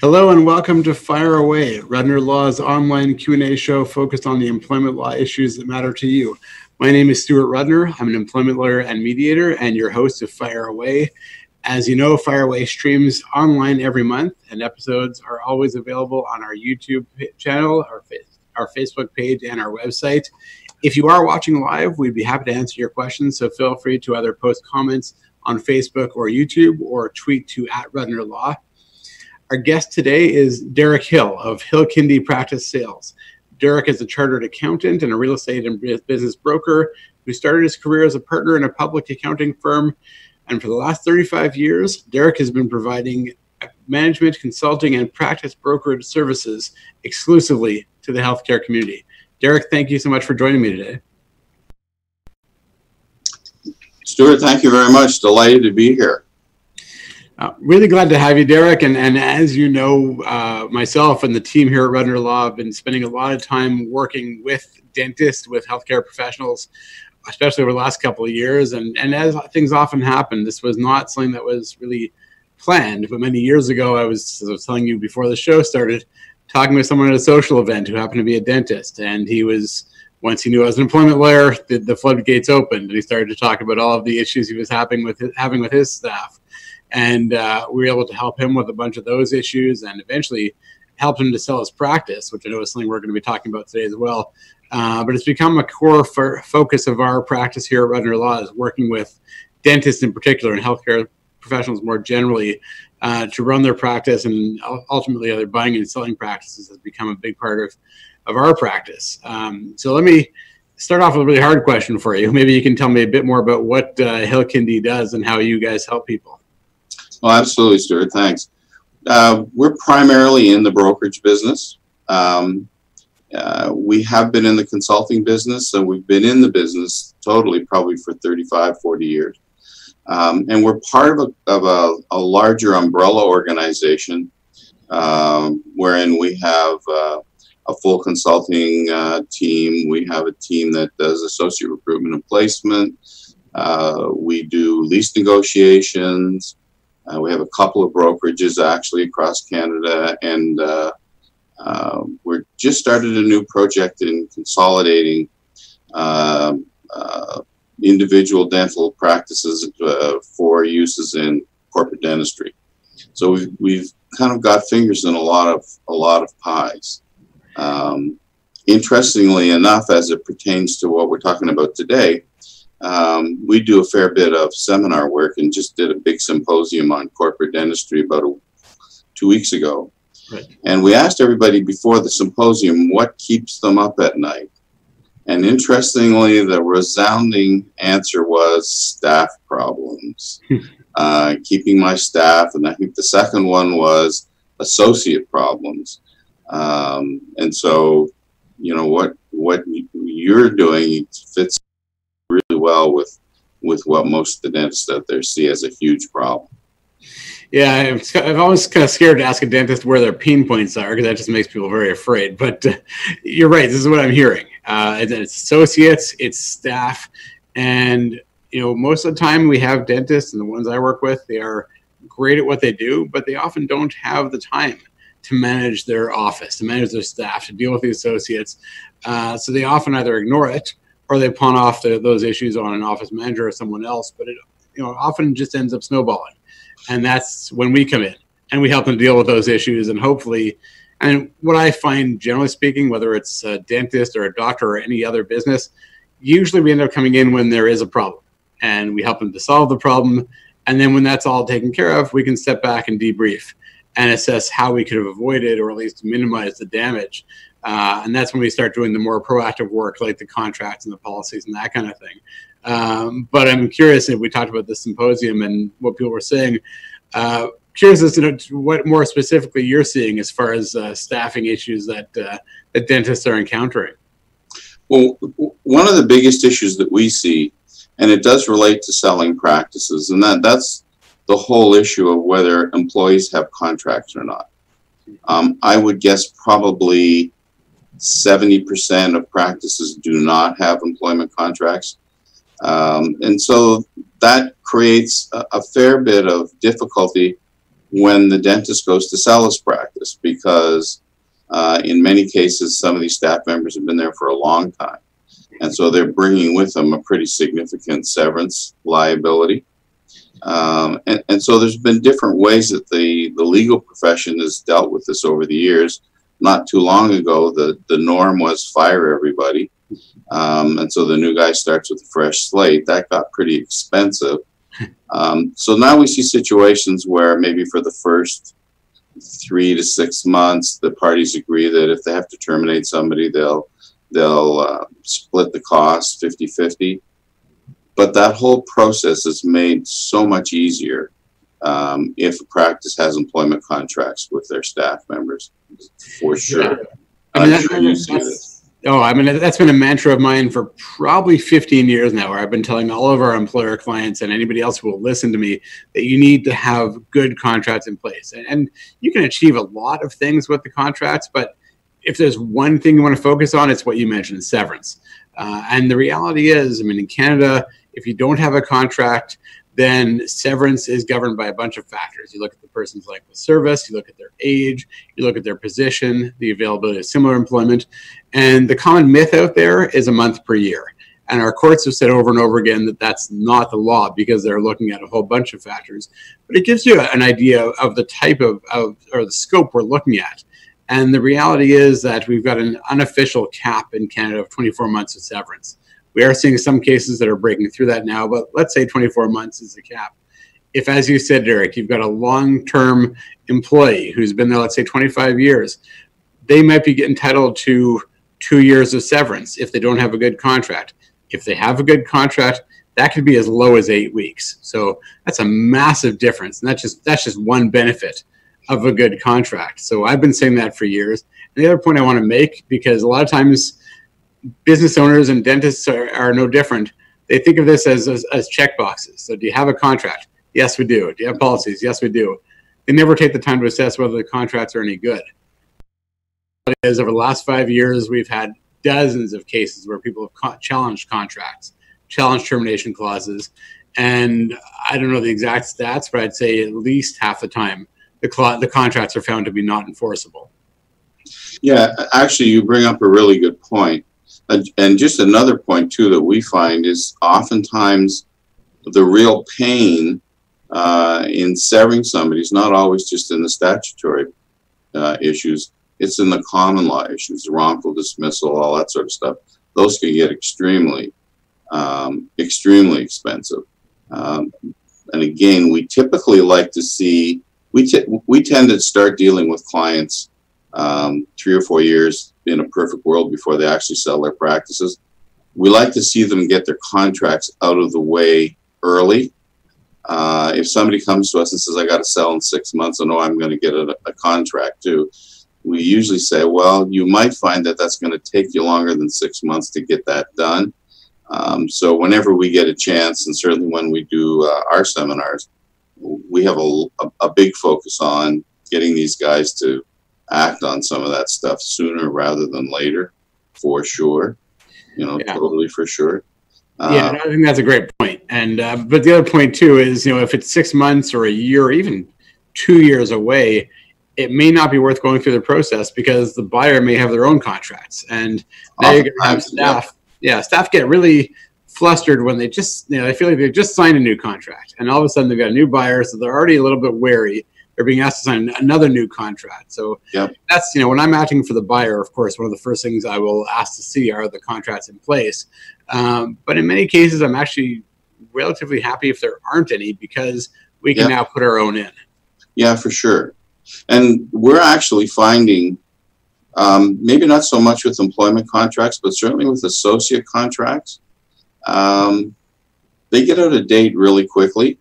Hello and welcome to Fire Away, Rudner Law's online Q&A show focused on the employment law issues that matter to you. My name is Stuart Rudner. I'm an employment lawyer and mediator and your host of Fire Away. As you know, Fire Away streams online every month and episodes are always available on our YouTube channel, our, our Facebook page, and our website. If you are watching live, we'd be happy to answer your questions, so feel free to either post comments on Facebook or YouTube or tweet to at Rudner Law. Our guest today is Derek Hill of Hill Kindy Practice Sales. Derek is a chartered accountant and a real estate and business broker who started his career as a partner in a public accounting firm. And for the last 35 years, Derek has been providing management, consulting, and practice brokerage services exclusively to the healthcare community. Derek, thank you so much for joining me today. Stuart, thank you very much. Delighted to be here. Uh, really glad to have you, Derek. And, and as you know, uh, myself and the team here at Rudner Law have been spending a lot of time working with dentists, with healthcare professionals, especially over the last couple of years. And, and as things often happen, this was not something that was really planned. But many years ago, I was, I was telling you before the show started, talking with someone at a social event who happened to be a dentist. And he was, once he knew I was an employment lawyer, the, the floodgates opened and he started to talk about all of the issues he was having with his, having with his staff and uh, we were able to help him with a bunch of those issues and eventually help him to sell his practice which i know is something we're going to be talking about today as well uh, but it's become a core focus of our practice here at Rudner Law is working with dentists in particular and healthcare professionals more generally uh, to run their practice and ultimately other buying and selling practices has become a big part of, of our practice. Um, so let me start off with a really hard question for you. Maybe you can tell me a bit more about what uh, Hill Kindy does and how you guys help people. Oh, absolutely, Stuart. Thanks. Uh, we're primarily in the brokerage business. Um, uh, we have been in the consulting business, so we've been in the business totally probably for 35, 40 years. Um, and we're part of a, of a, a larger umbrella organization um, wherein we have uh, a full consulting uh, team. We have a team that does associate recruitment and placement. Uh, we do lease negotiations. Uh, we have a couple of brokerages actually across Canada, and uh, uh, we're just started a new project in consolidating um, uh, individual dental practices uh, for uses in corporate dentistry. So we've, we've kind of got fingers in a lot of a lot of pies. Um, interestingly enough, as it pertains to what we're talking about today, um, we do a fair bit of seminar work and just did a big symposium on corporate dentistry about a, two weeks ago. Right. And we asked everybody before the symposium what keeps them up at night. And interestingly, the resounding answer was staff problems, uh, keeping my staff. And I think the second one was associate problems. Um, and so, you know, what, what you're doing fits really well with with what most of the dentists out there see as a huge problem. Yeah, I'm, always kind of scared to ask a dentist where their pain points are because that just makes people very afraid. But uh, you're right. This is what I'm hearing. Uh, it's associates, it's staff, and you know most of the time we have dentists and the ones I work with, they are great at what they do, but they often don't have the time to manage their office, to manage their staff, to deal with the associates. Uh, so they often either ignore it or they pawn off the, those issues on an office manager or someone else. But it you know often just ends up snowballing, and that's when we come in and we help them deal with those issues and hopefully. And what I find, generally speaking, whether it's a dentist or a doctor or any other business, usually we end up coming in when there is a problem, and we help them to solve the problem. And then when that's all taken care of, we can step back and debrief and assess how we could have avoided or at least minimized the damage uh, and that's when we start doing the more proactive work, like the contracts and the policies and that kind of thing. Um, but I'm curious if we talked about the symposium and what people were saying. Uh, curious as to what more specifically you're seeing as far as uh, staffing issues that uh, that dentists are encountering. Well, one of the biggest issues that we see, and it does relate to selling practices, and that that's the whole issue of whether employees have contracts or not. Um, I would guess probably 70% of practices do not have employment contracts. Um, and so that creates a, a, fair bit of difficulty when the dentist goes to sell his practice because uh, in many cases, some of these staff members have been there for a long time. And so they're bringing with them a pretty significant severance liability. Um, and, and so there's been different ways that the, the legal profession has dealt with this over the years. Not too long ago, the, the norm was fire everybody. Um, and so the new guy starts with a fresh slate. That got pretty expensive. Um, so now we see situations where maybe for the first three to six months, the parties agree that if they have to terminate somebody, they'll they'll uh, split the cost 50-50 but that whole process is made so much easier um, if a practice has employment contracts with their staff members for sure yeah. I mean, sure you see this Oh, I mean, that's been a mantra of mine for probably 15 years now, where I've been telling all of our employer clients and anybody else who will listen to me that you need to have good contracts in place. And you can achieve a lot of things with the contracts, but if there's one thing you want to focus on, it's what you mentioned severance. Uh, and the reality is, I mean, in Canada, if you don't have a contract, then severance is governed by a bunch of factors. You look at the person's length of service, you look at their age, you look at their position, the availability of similar employment. And the common myth out there is a month per year. And our courts have said over and over again that that's not the law because they're looking at a whole bunch of factors. But it gives you an idea of the type of, of or the scope we're looking at. And the reality is that we've got an unofficial cap in Canada of 24 months of severance. We are seeing some cases that are breaking through that now, but let's say 24 months is the cap. If, as you said, Derek, you've got a long term employee who's been there, let's say 25 years, they might be entitled to two years of severance if they don't have a good contract. If they have a good contract, that could be as low as eight weeks. So that's a massive difference. And that's just that's just one benefit of a good contract. So I've been saying that for years. And the other point I want to make, because a lot of times business owners and dentists are, are no different. They think of this as, as, as check boxes. So, do you have a contract? Yes, we do. Do you have policies? Yes, we do. They never take the time to assess whether the contracts are any good. As over the last five years, we've had dozens of cases where people have co- challenged contracts, challenged termination clauses, and I don't know the exact stats, but I'd say at least half the time the, cl- the contracts are found to be not enforceable. Yeah, actually, you bring up a really good point and just another point too that we find is oftentimes the real pain uh, in severing somebody is not always just in the statutory uh, issues; it's in the common law issues, wrongful dismissal, all that sort of stuff. Those can get extremely, um, extremely expensive. Um, and again, we typically like to see we t- we tend to start dealing with clients um, three or four years in a perfect world before they actually sell their practices. We like to see them get their contracts out of the way early. Uh, if somebody comes to us and says, I got to sell in six months, I know I'm going to get a, a contract too. We usually say, well, you might find that that's going to take you longer than six months to get that done. Um, so whenever we get a chance, and certainly when we do uh, our seminars, we have a, a, a, big focus on getting these guys to act on some of that stuff sooner rather than later, for sure. You know, yeah. totally for sure. Uh, yeah, I think that's a great point. And uh, but the other point too is, you know, if it's six months or a year or even two years away, it may not be worth going through the process because the buyer may have their own contracts, and now you're going to have staff. Yeah. yeah, staff get really flustered when they just, you know, they feel like they've just signed a new contract, and all of a sudden they've got a new buyer, so they're already a little bit wary they're being asked to sign another new contract. So yep. that's you know when I'm acting for the buyer, of course, one of the first things I will ask to see are the contracts in place. Um, but in many cases, I'm actually relatively happy if there aren't any because we can yep. now put our own in. Yeah, for sure. And we're actually finding um, maybe not so much with employment contracts, but certainly with associate contracts. Um, they get out of date really quickly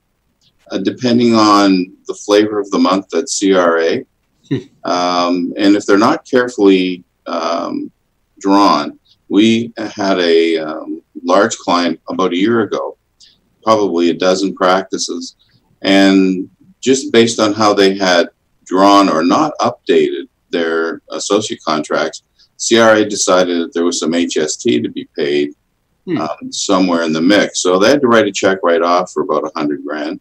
uh, depending on the flavor of the month at CRA. Hmm. um, and if they're not carefully um, drawn, we had a um, large client about a year ago, probably a dozen practices, and just based on how they had drawn or not updated their associate contracts, CRA decided that there was some HST to be paid hmm. um, somewhere in the mix. So they had to write a check right off for about a hundred grand.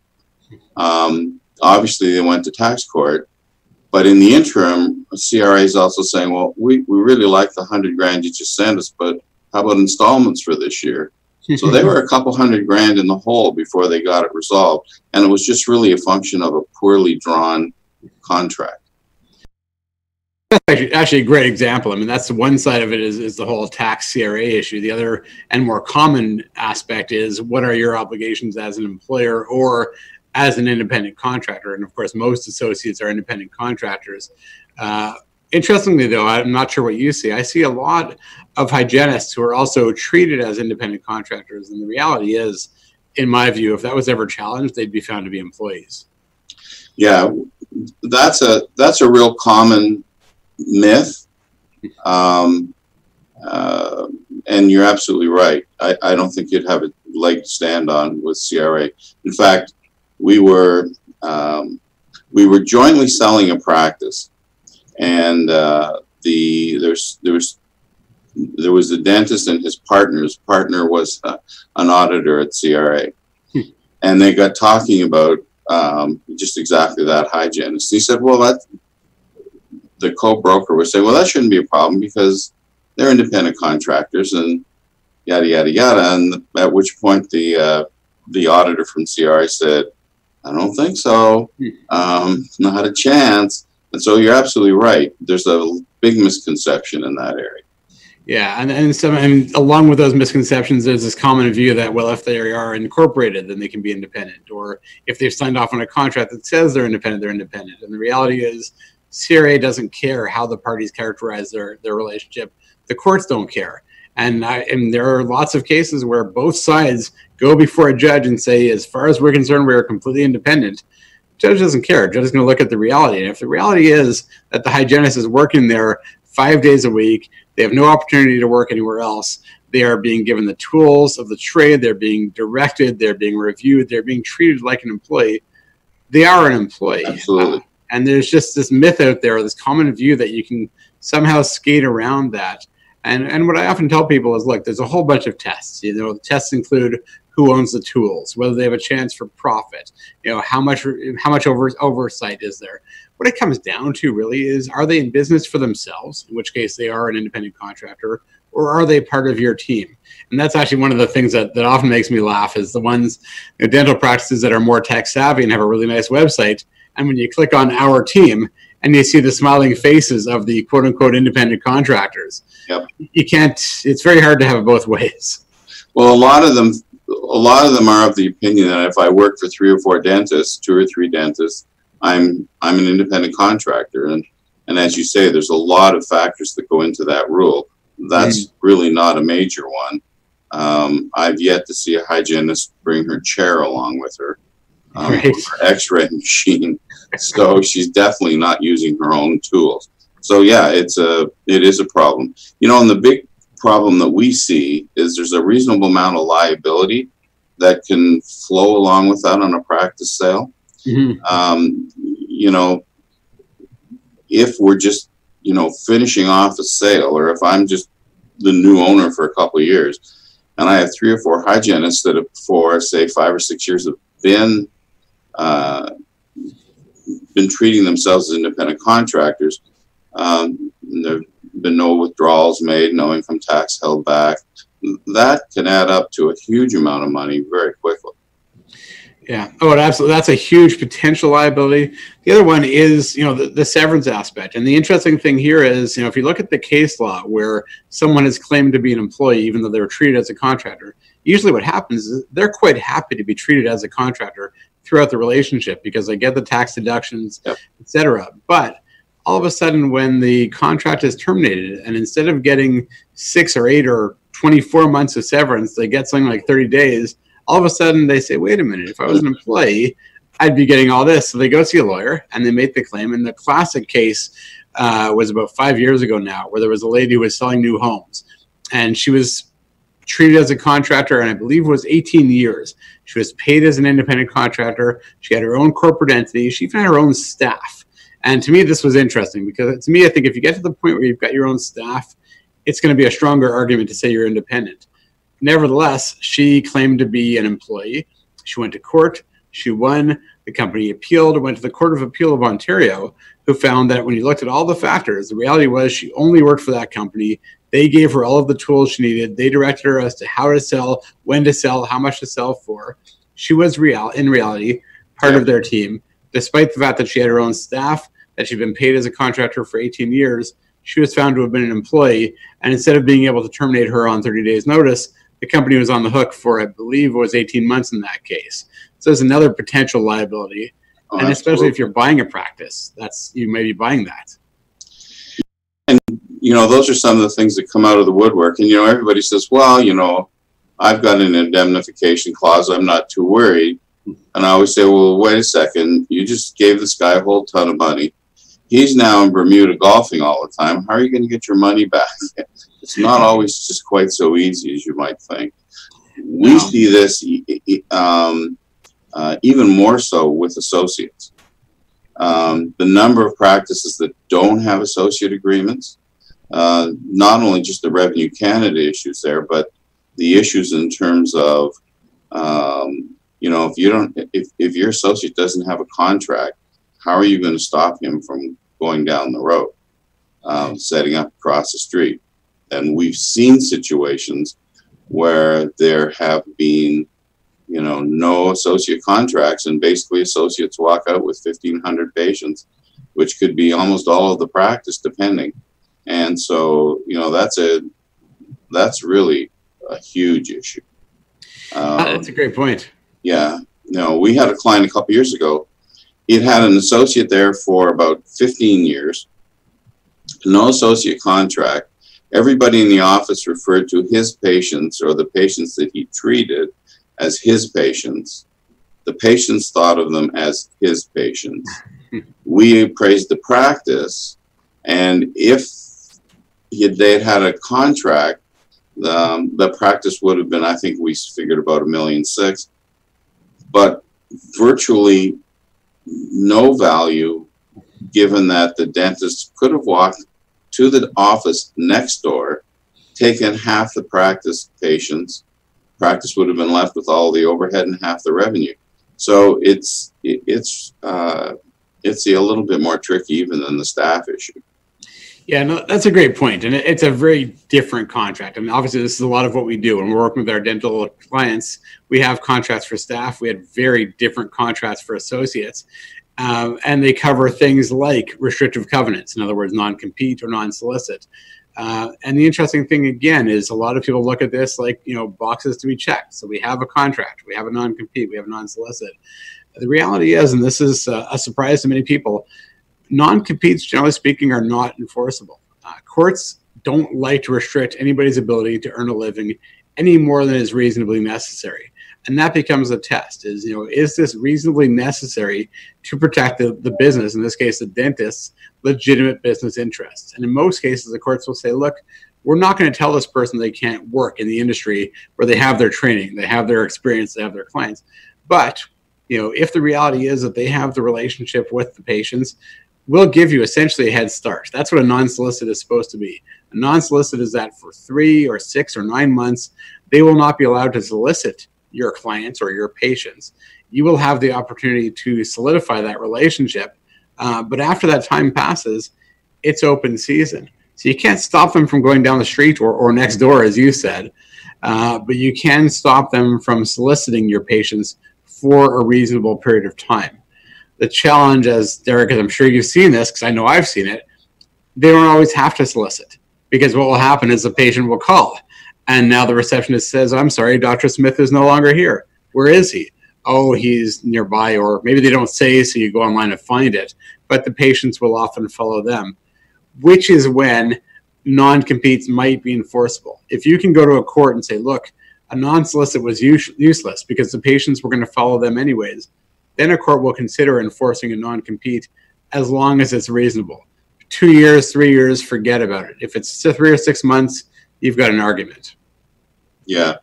Um, obviously they went to tax court. But in the interim, CRA is also saying, well, we, we really like the hundred grand you just sent us, but how about installments for this year? so they were a couple hundred grand in the hole before they got it resolved. And it was just really a function of a poorly drawn contract. Actually, actually, a great example. I mean, that's the one side of it is, is the whole tax CRA issue. The other and more common aspect is what are your obligations as an employer or as an independent contractor? And of course, most associates are independent contractors. Uh, Interestingly, though, I'm not sure what you see. I see a lot of hygienists who are also treated as independent contractors. And the reality is, in my view, if that was ever challenged, they'd be found to be employees. Yeah, that's a that's a real common myth. Um, uh, and you're absolutely right. I, I don't think you'd have a leg to stand on with CRA. In fact, we were um, we were jointly selling a practice and uh, the there's there was there was the dentist and his partner. His partner was uh, an auditor at CRA, hmm. and they got talking about um, just exactly that hygienist. He said, "Well, that the co-broker would say, well, that shouldn't be a problem because they're independent contractors and yada yada yada." And at which point the uh, the auditor from CRA said, "I don't think so. Um, not a chance." And so you're absolutely right. There's a big misconception in that area. Yeah, and and along with those misconceptions, there's this common view that well, if they are incorporated, then they can be independent, or if they've signed off on a contract that says they're independent, they're independent. And the reality is, CRA doesn't care how the parties characterize their their relationship. The courts don't care, and I, and there are lots of cases where both sides go before a judge and say, as far as we're concerned, we are completely independent judge doesn't care. Judge is going to look at the reality. And if the reality is that the hygienist is working there five days a week, they have no opportunity to work anywhere else. They are being given the tools of the trade. They're being directed. They're being reviewed. They're being treated like an employee. They are an employee. Absolutely. Uh, and there's just this myth out there, this common view that you can somehow skate around that. And, and what I often tell people is, look, there's a whole bunch of tests. You know, the tests include who owns the tools, whether they have a chance for profit, you know, how much how much over, oversight is there. What it comes down to really is are they in business for themselves, in which case they are an independent contractor, or are they part of your team? And that's actually one of the things that, that often makes me laugh is the ones know, dental practices that are more tech savvy and have a really nice website. And when you click on our team and you see the smiling faces of the quote unquote independent contractors, yep. you can't, it's very hard to have it both ways. Well, a lot of them a lot of them are of the opinion that if I work for three or four dentists, two or three dentists, I'm I'm an independent contractor, and and as you say, there's a lot of factors that go into that rule. That's mm. really not a major one. Um, I've yet to see a hygienist bring her chair along with her, um, right. her X-ray machine. So she's definitely not using her own tools. So yeah, it's a it is a problem. You know, and the big problem that we see is there's a reasonable amount of liability that can flow along with that on a practice sale. Mm-hmm. Um, you know, if we're just, you know, finishing off a sale, or if I'm just the new owner for a couple of years, and I have three or four hygienists that have, for say five or six years, have been uh, been treating themselves as independent contractors. Um, there have been no withdrawals made, no income tax held back. That can add up to a huge amount of money very quickly. Yeah. Oh, absolutely. That's a huge potential liability. The other one is, you know, the, the, severance aspect. And the interesting thing here is, you know, if you look at the case law where someone is claimed to be an employee, even though they were treated as a contractor, usually what happens is they're quite happy to be treated as a contractor throughout the relationship because they get the tax deductions, yep. et cetera. But all of a sudden when the contract is terminated and instead of getting six or eight or 24 months of severance they get something like 30 days all of a sudden they say wait a minute if i was an employee i'd be getting all this so they go see a lawyer and they make the claim and the classic case uh, was about five years ago now where there was a lady who was selling new homes and she was treated as a contractor and i believe was 18 years she was paid as an independent contractor she had her own corporate entity she even had her own staff and to me, this was interesting because to me, I think if you get to the point where you've got your own staff, it's going to be a stronger argument to say you're independent. Nevertheless, she claimed to be an employee. She went to court. She won. The company appealed, went to the Court of Appeal of Ontario, who found that when you looked at all the factors, the reality was she only worked for that company. They gave her all of the tools she needed. They directed her as to how to sell, when to sell, how much to sell for. She was real in reality part of their team, despite the fact that she had her own staff, that she'd been paid as a contractor for 18 years. She was found to have been an employee, and instead of being able to terminate her on 30 days' notice, the company was on the hook for, I believe, was 18 months in that case. So there's another potential liability, Oh, and especially if you're buying a practice, that's you may be buying that. You know, those are some of the things that come out of the woodwork. And, you know, everybody says, well, you know, I've got an indemnification clause. I'm not too worried. And I always say, well, wait a second. You just gave this guy a whole ton of money. He's now in Bermuda golfing all the time. How are you going to get your money back? it's not always just quite so easy as you might think. We No. see this um, uh, even more so with associates. Um, the number of practices that don't have associate agreements, uh, not only just the revenue Canada issues there, but the issues in terms of, um, you know, if you don't, if, if your associate doesn't have a contract, how are you going to stop him from going down the road, um, setting up across the street? And we've seen situations where there have been, you know, no associate contracts, and basically associates walk out with 1,500 patients, which could be almost all of the practice, depending. And so, you know, that's a that's really a huge issue. Um, that's a great point. yeah, no, we had a client a couple years ago. He'd had an associate there for about 15 years, no associate contract. Everybody in the office referred to his patients or the patients that he treated as his patients. The patients thought of them as his patients. we appraised the practice, and if he they had had a contract, um, the practice would have been, I think we figured about a million six but virtually no value given that the dentist could have walked to the office next door, taken half the practice patients, practice would have been left with all the overhead and half the revenue. So it's it, it's uh, it's a little bit more tricky even than the staff issue. Yeah, no, that's a great point, and it's a very different contract. I mean, obviously, this is a lot of what we do when we're working with our dental clients. We have contracts for staff. We had very different contracts for associates, um, and they cover things like restrictive covenants, in other words, non-compete or non-solicit. Uh, and the interesting thing again is a lot of people look at this like you know boxes to be checked. So we have a contract, we have a non-compete, we have a non-solicit. The reality is, and this is uh, a surprise to many people, non-competes generally speaking are not enforceable. Uh, courts don't like to restrict anybody's ability to earn a living any more than is reasonably necessary. And that becomes a test is you know is this reasonably necessary to protect the, the business in this case the dentist's legitimate business interests? And in most cases the courts will say look we're not going to tell this person they can't work in the industry where they have their training they have their experience they have their clients. But you know if the reality is that they have the relationship with the patients will give you essentially a head start. That's what a non-solicit is supposed to be. A non-solicit is that for three or six or nine months, they will not be allowed to solicit your clients or your patients. You will have the opportunity to solidify that relationship. Uh, but after that time passes, it's open season. So you can't stop them from going down the street or, or next door, as you said, uh, but you can stop them from soliciting your patients for a reasonable period of time the challenge, as Derek, as I'm sure you've seen this, because I know I've seen it, they don't always have to solicit because what will happen is the patient will call. And now the receptionist says, I'm sorry, Dr. Smith is no longer here. Where is he? Oh, he's nearby, or maybe they don't say, so you go online and find it. But the patients will often follow them, which is when non competes might be enforceable. If you can go to a court and say, look, a non solicit was useless because the patients were going to follow them anyways, then a court will consider enforcing a non-compete as long as it's reasonable. Two years, three years, forget about it. If it's three or six months, you've got an argument. Yeah,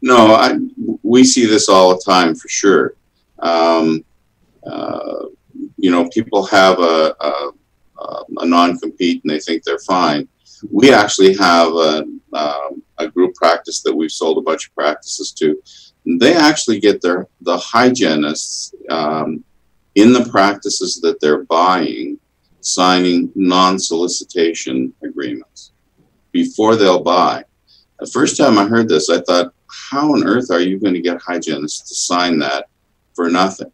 no, I, we see this all the time for sure. Um, uh, you know, people have a, a, a non-compete and they think they're fine. We actually have a, um, a group practice that we've sold a bunch of practices to they actually get their the hygienists um, in the practices that they're buying signing non-solicitation agreements before they'll buy. The first time I heard this, I thought, how on earth are you going to get hygienists to sign that for nothing?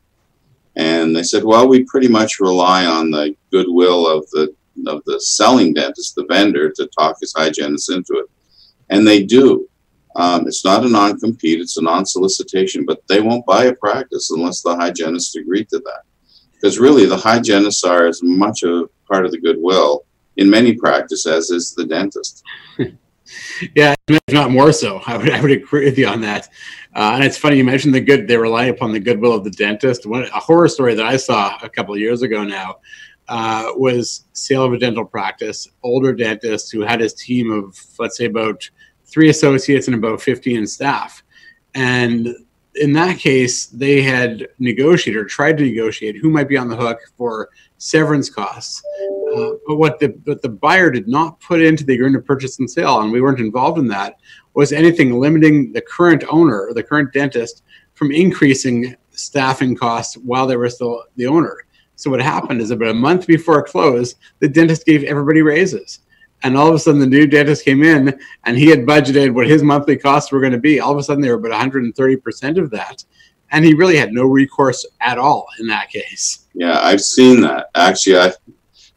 And they said, well, we pretty much rely on the goodwill of the of the selling dentist, the vendor, to talk his hygienists into it. And they do. Um, it's not a non-compete; it's a non-solicitation. But they won't buy a practice unless the hygienist agree to that. Because really, the hygienists are as much a part of the goodwill in many practices as is the dentist. yeah, if not more so. I would I would agree with you on that. Uh, and it's funny you mentioned the good. They rely upon the goodwill of the dentist. One a horror story that I saw a couple of years ago now uh, was sale of a dental practice. Older dentist who had his team of let's say about three associates and about 50 in staff, and in that case, they had negotiated or tried to negotiate who might be on the hook for severance costs. Uh, but what the what the buyer did not put into the agreement of purchase and sale, and we weren't involved in that, was anything limiting the current owner or the current dentist from increasing staffing costs while they were still the owner. So what happened is about a month before close, the dentist gave everybody raises. And all of a sudden, the new dentist came in and he had budgeted what his monthly costs were going to be. All of a sudden, they were about 130% of that. And he really had no recourse at all in that case. Yeah, I've seen that. Actually, I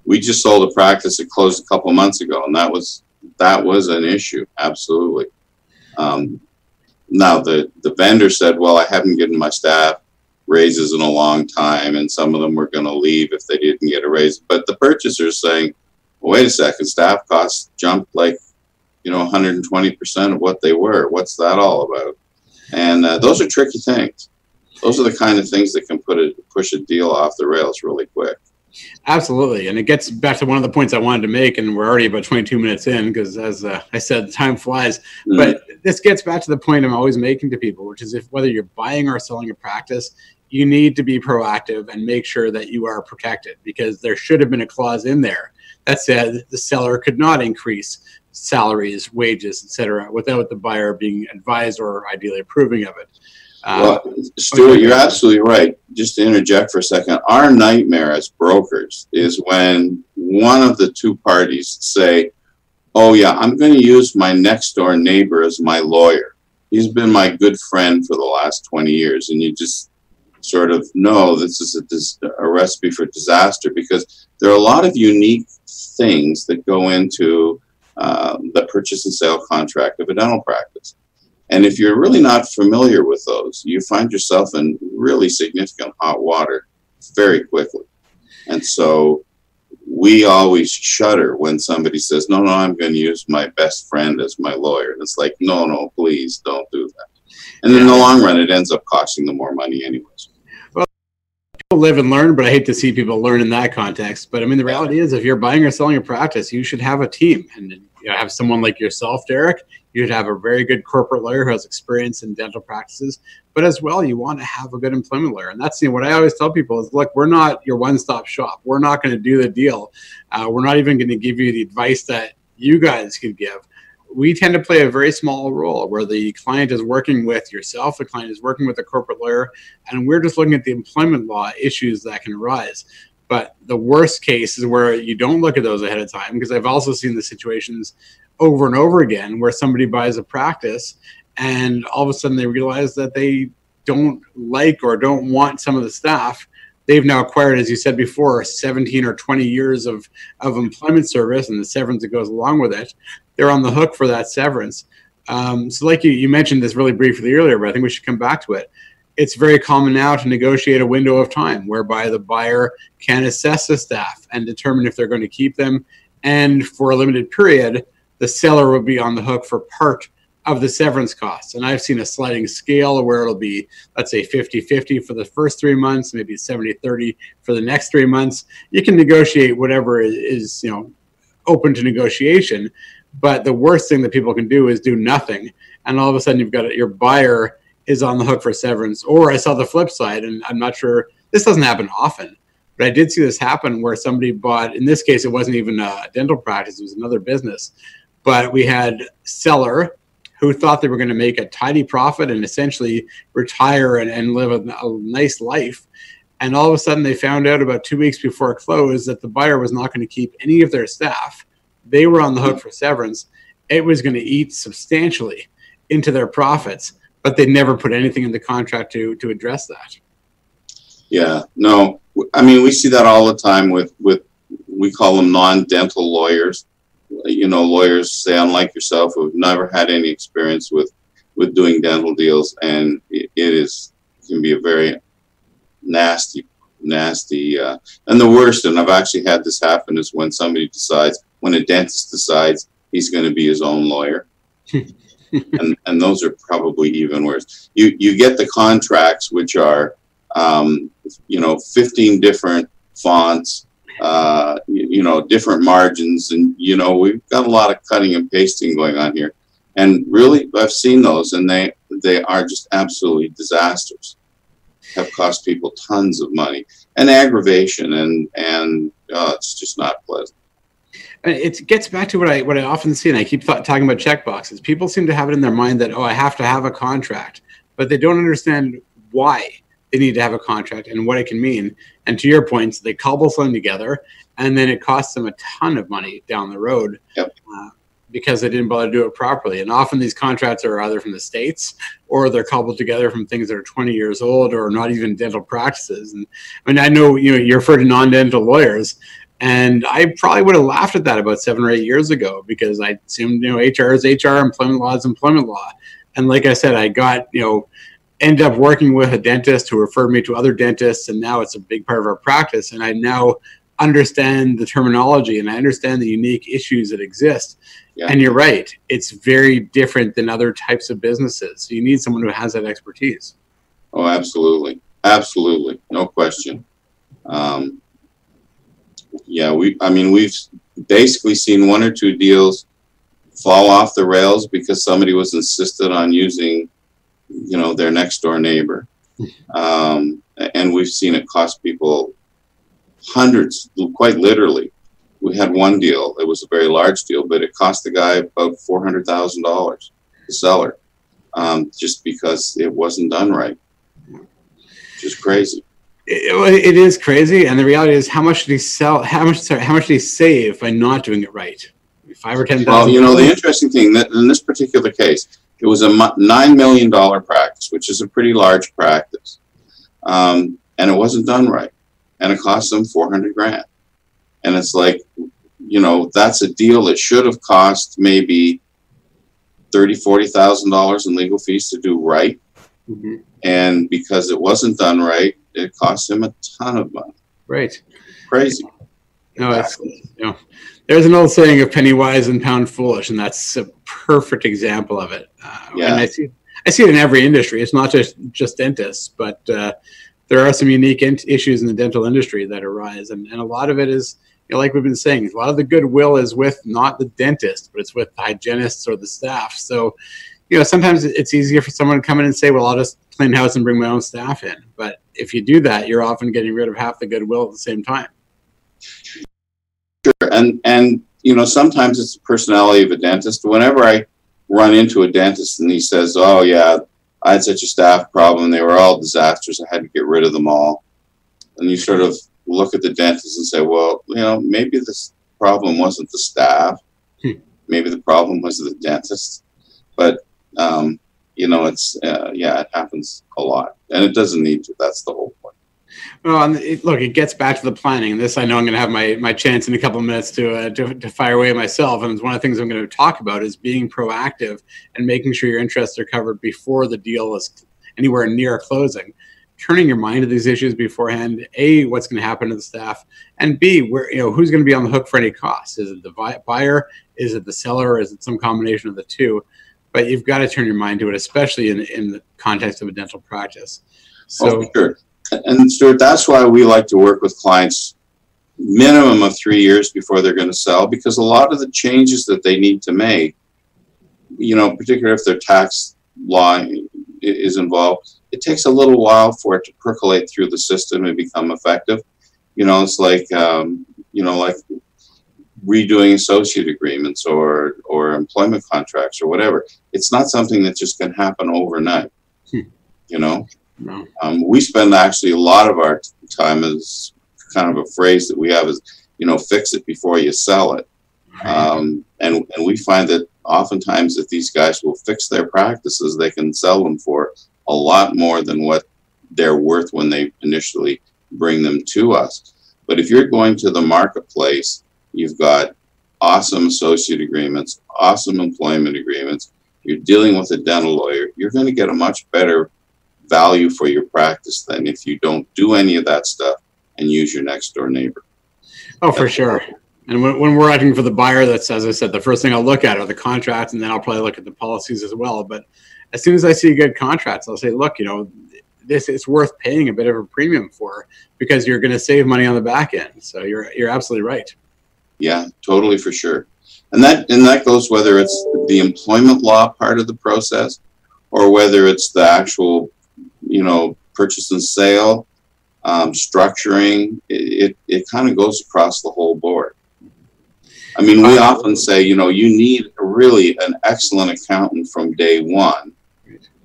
we just sold a practice that closed a couple months ago, and that was that was an issue. Absolutely. Um, now the the vendor said, "Well, I haven't given my staff raises in a long time, and some of them were going to leave if they didn't get a raise." But the purchaser's saying, well, "Wait a second, staff costs jumped like you know 120 percent of what they were. What's that all about?" And uh, those are tricky things. Those are the kind of things that can put a push a deal off the rails really quick. Absolutely, and it gets back to one of the points I wanted to make, and we're already about 22 minutes in because, as uh, I said, time flies. Mm-hmm. But this gets back to the point I'm always making to people, which is if whether you're buying or selling a practice, you need to be proactive and make sure that you are protected because there should have been a clause in there that said the seller could not increase salaries, wages, etc., without the buyer being advised or ideally approving of it. Uh, well, Stuart, you're absolutely right. Just to interject for a second, our nightmare as brokers is when one of the two parties say, "Oh yeah, I'm going to use my next door neighbor as my lawyer. He's been my good friend for the last 20 years," and you just sort of know this is a, a recipe for disaster because there are a lot of unique things that go into uh, the purchase and sale contract of a dental practice. And if you're really not familiar with those, you find yourself in really significant hot water very quickly. And so we always shudder when somebody says, No, no, I'm going to use my best friend as my lawyer. And it's like, No, no, please don't do that. And in the long run, it ends up costing them more money, anyways. Live and learn, but I hate to see people learn in that context. But I mean, the reality is, if you're buying or selling a practice, you should have a team and you know, have someone like yourself, Derek. You should have a very good corporate lawyer who has experience in dental practices, but as well, you want to have a good employment lawyer. And that's you know, what I always tell people is, look, we're not your one-stop shop. We're not going to do the deal. Uh, we're not even going to give you the advice that you guys could give. We tend to play a very small role where the client is working with yourself, the client is working with a corporate lawyer, and we're just looking at the employment law issues that can arise. But the worst case is where you don't look at those ahead of time because I've also seen the situations over and over again where somebody buys a practice and all of a sudden they realize that they don't like or don't want some of the staff they've now acquired as you said before 17 or 20 years of, of employment service and the severance that goes along with it. They're on the hook for that severance. Um, so like you, you mentioned this really briefly earlier but i think we should come back to it. It's very common now to negotiate a window of time whereby the buyer can assess the staff and determine if they're going to keep them. And for a limited period the seller will be on the hook for part of the severance costs. And I've seen a sliding scale where it'll be, let's say, 50 50 for the first three months, maybe 70 30 for the next three months. You can negotiate whatever is, you know, open to negotiation. But the worst thing that people can do is do nothing. And all of a sudden, you've got your buyer is on the hook for severance. Or I saw the flip side, and I'm not sure this doesn't happen often. But I did see this happen where somebody bought, in this case, it wasn't even a dental practice, it was another business but we had seller who thought they were going to make a tidy profit and essentially retire and, and live a, a nice life. And all of a sudden, they found out about two weeks before it closed that the buyer was not going to keep any of their staff. They were on the hook for severance. It was going to eat substantially into their profits, but they never put anything in the contract to to address that. Yeah, no, I mean we see that all the time with with we call them non-dental lawyers. You know, lawyers say unlike yourself who've never had any experience with with doing dental deals, and it, it is can be a very nasty, nasty. Uh, and the worst, and I've actually had this happen, is when somebody decides, when a dentist decides he's going to be his own lawyer. and and those are probably even worse. You you get the contracts which are, um, you know, fifteen different fonts, uh, you, know, different margins, and you know we've got a lot of cutting and pasting going on here. And really, I've seen those, and they they are just absolutely disasters have cost people tons of money and aggravation, and and uh, it's just not pleasant. It gets back to what I what I often see, and I keep th- talking about check boxes. People seem to have it in their mind that oh, I have to have a contract, but they don't understand why they need to have a contract and what it can mean. And to your points, they cobble something together, and then it costs them a ton of money down the road. Yep. Uh, because they didn't bother to do it properly. And often these contracts are either from the states or they're cobbled together from things that are 20 years old or not even dental practices. And I mean, I know you know you refer to non-dental lawyers, and I probably would have laughed at that about seven or eight years ago because I assumed you know HR is HR, employment law is employment law. And like I said, I got you know ended up working with a dentist who referred me to other dentists, and now it's a big part of our practice. And I now understand the terminology and I understand the unique issues that exist. Yeah. And you're right, it's very different than other types of businesses. So you need someone who has that expertise. Oh, absolutely. Absolutely. No question. Um, yeah, we, I mean, we've basically seen one or two deals fall off the rails because somebody was insistent on using, you know, their next door neighbor. Um, and we've seen it cost people hundreds, quite literally. We had one deal. It was a very large deal, but it cost the guy about four hundred thousand dollars, the seller, um, just because it wasn't done right. Just crazy. It, it is crazy, and the reality is, how much did he sell? How much? Sorry, how much did he save by not doing it right? Five or ten thousand. Well, you know, the interesting thing that in this particular case, it was a nine million dollar practice, which is a pretty large practice, um, and it wasn't done right and it cost them 400 grand. And it's like, you know, that's a deal that should have cost maybe thirty, forty thousand dollars in legal fees to do right. Mm-hmm. And because it wasn't done right, it cost him a ton of money. Right. Crazy. No, it's you know, there's an old saying of penny wise and pound foolish, and that's perfect example of it. Uh, yeah. And I see, I see it in every industry. It's not just just dentists, but uh, there are some unique in- issues in the dental industry that arise, and, and a lot of it is, you know, like we've been saying, a lot of the goodwill is with not the dentist, but it's with the hygienists or the staff. So, you know, sometimes it's easier for someone to come in and say, "Well, I'll just clean house and bring my own staff in." But if you do that, you're often getting rid of half the goodwill at the same time. Sure, and and you know, sometimes it's the personality of a dentist. Whenever I run into a dentist and he says, "Oh yeah, I had such a staff problem. They were all disasters. I had to get rid of them all. And you sort of look at the dentist and say, well, you know, maybe this problem wasn't the staff. Hmm. Maybe the problem was the dentist. But, um, you know, it's, uh, yeah, it happens a lot. And it doesn't need to. That's the whole. Well, and it, look, it gets back to the planning. This I know I'm going to have my, my chance in a couple of minutes to, uh, to, to fire away myself. And one of the things I'm going to talk about is being proactive and making sure your interests are covered before the deal is anywhere near closing. Turning your mind to these issues beforehand. A, what's going to happen to the staff, and B, where you know who's going to be on the hook for any costs. Is it the buyer? Is it the seller? Or is it some combination of the two? But you've got to turn your mind to it, especially in in the context of a dental practice. So, oh, sure and Stuart, that's why we like to work with clients minimum of three years before they're going to sell because a lot of the changes that they need to make, you know, particularly if their tax law is involved, it takes a little while for it to percolate through the system and become effective. You know, it's like, um, you know, like redoing associate agreements or or employment contracts or whatever. It's not something that just can happen overnight. Hmm. You know, no. um, we spend actually a lot of our time as kind of a phrase that we have is, you know, fix it before you sell it. Um, and and we find that oftentimes if these guys will fix their practices, they can sell them for a lot more than what they're worth when they initially bring them to us. But if you're going to the marketplace, you've got awesome associate agreements, awesome employment agreements, you're dealing with a dental lawyer, you're going to get a much better value for your practice than if you don't do any of that stuff and use your next door neighbor. Oh, for sure. And when, when, we're acting for the buyer, that's as I said, the first thing I'll look at are the contracts, and then I'll probably look at the policies as well. But as soon as I see good contracts, I'll say, look, you know, this is worth paying a bit of a premium for because you're going to save money on the back end. So you're you're absolutely right. Yeah, totally for sure. And that and that goes whether it's the employment law part of the process or whether it's the actual, you know, purchase and sale, um, structuring. It, it, it kind of goes across the whole board. I mean, we often say, you know, you need really an excellent accountant from day one.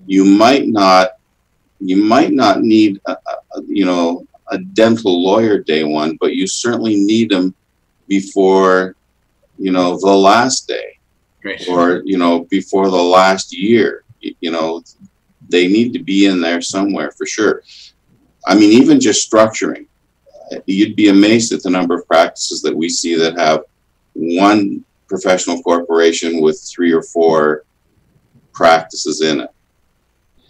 You might not you might not need, a, a, you know, a dental lawyer day one, but you certainly need them before, you know, the last day, right. or you know, before the last year. You know, they need to be in there somewhere for sure. I mean, even just structuring, you'd be amazed at the number of practices that we see that have one professional corporation with three or four practices in it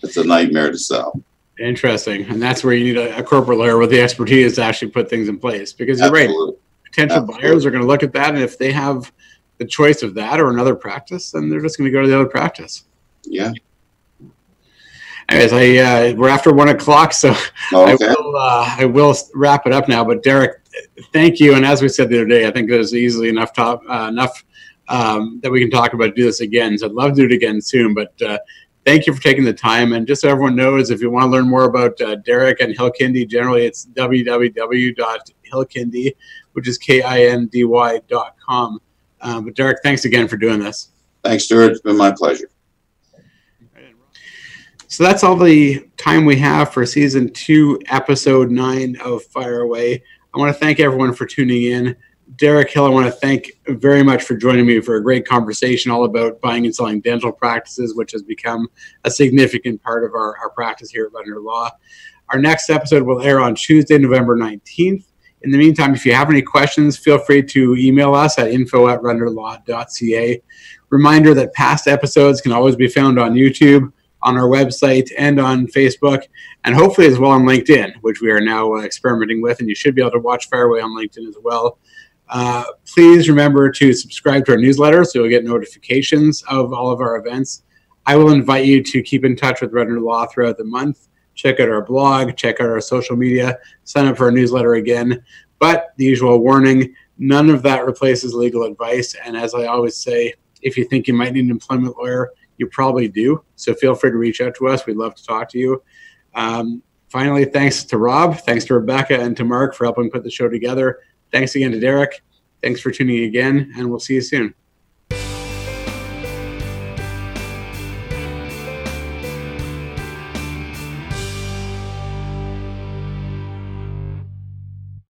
it's a nightmare to sell. Interesting, and that's where you need a, a, corporate lawyer with the expertise to actually put things in place. Because you're Absolutely. right, potential Absolutely. buyers are going to look at that, and if they have the choice of that or another practice, then they're just going to go to the other practice. Yeah. Anyways, I uh, we're after one o'clock, so okay. I will uh, I will wrap it up now. But Derek, thank you. And as we said the other day, I think there's easily enough top uh, enough um, that we can talk about do this again. So I'd love to do it again soon. But uh, thank you for taking the time. And just so everyone knows, if you want to learn more about uh, Derek and Hill Kindy, generally it's www.hillkindy, which is K-I-N-D-Y dot com. Um, but Derek, thanks again for doing this. Thanks, Stuart. It's been my pleasure. So that's all the time we have for season two, episode nine of Fire Away. I want to thank everyone for tuning in. Derek Hill, I want to thank very much for joining me for a great conversation all about buying and selling dental practices, which has become a significant part of our, our practice here at Rudner Law. Our next episode will air on Tuesday, November 19th. In the meantime, if you have any questions, feel free to email us at info at rudnerlaw.ca. Reminder that past episodes can always be found on YouTube, on our website, and on Facebook, and hopefully as well on LinkedIn, which we are now uh, experimenting with. And you should be able to watch Fire Away on LinkedIn as well. Uh, please remember to subscribe to our newsletter so you'll get notifications of all of our events. I will invite you to keep in touch with Rudner Law throughout the month. Check out our blog, check out our social media, sign up for our newsletter again. But the usual warning none of that replaces legal advice. And as I always say, if you think you might need an employment lawyer, you probably do. So feel free to reach out to us. We'd love to talk to you. Um, finally, thanks to Rob, thanks to Rebecca, and to Mark for helping put the show together. Thanks again to Derek. Thanks for tuning in again, and we'll see you soon.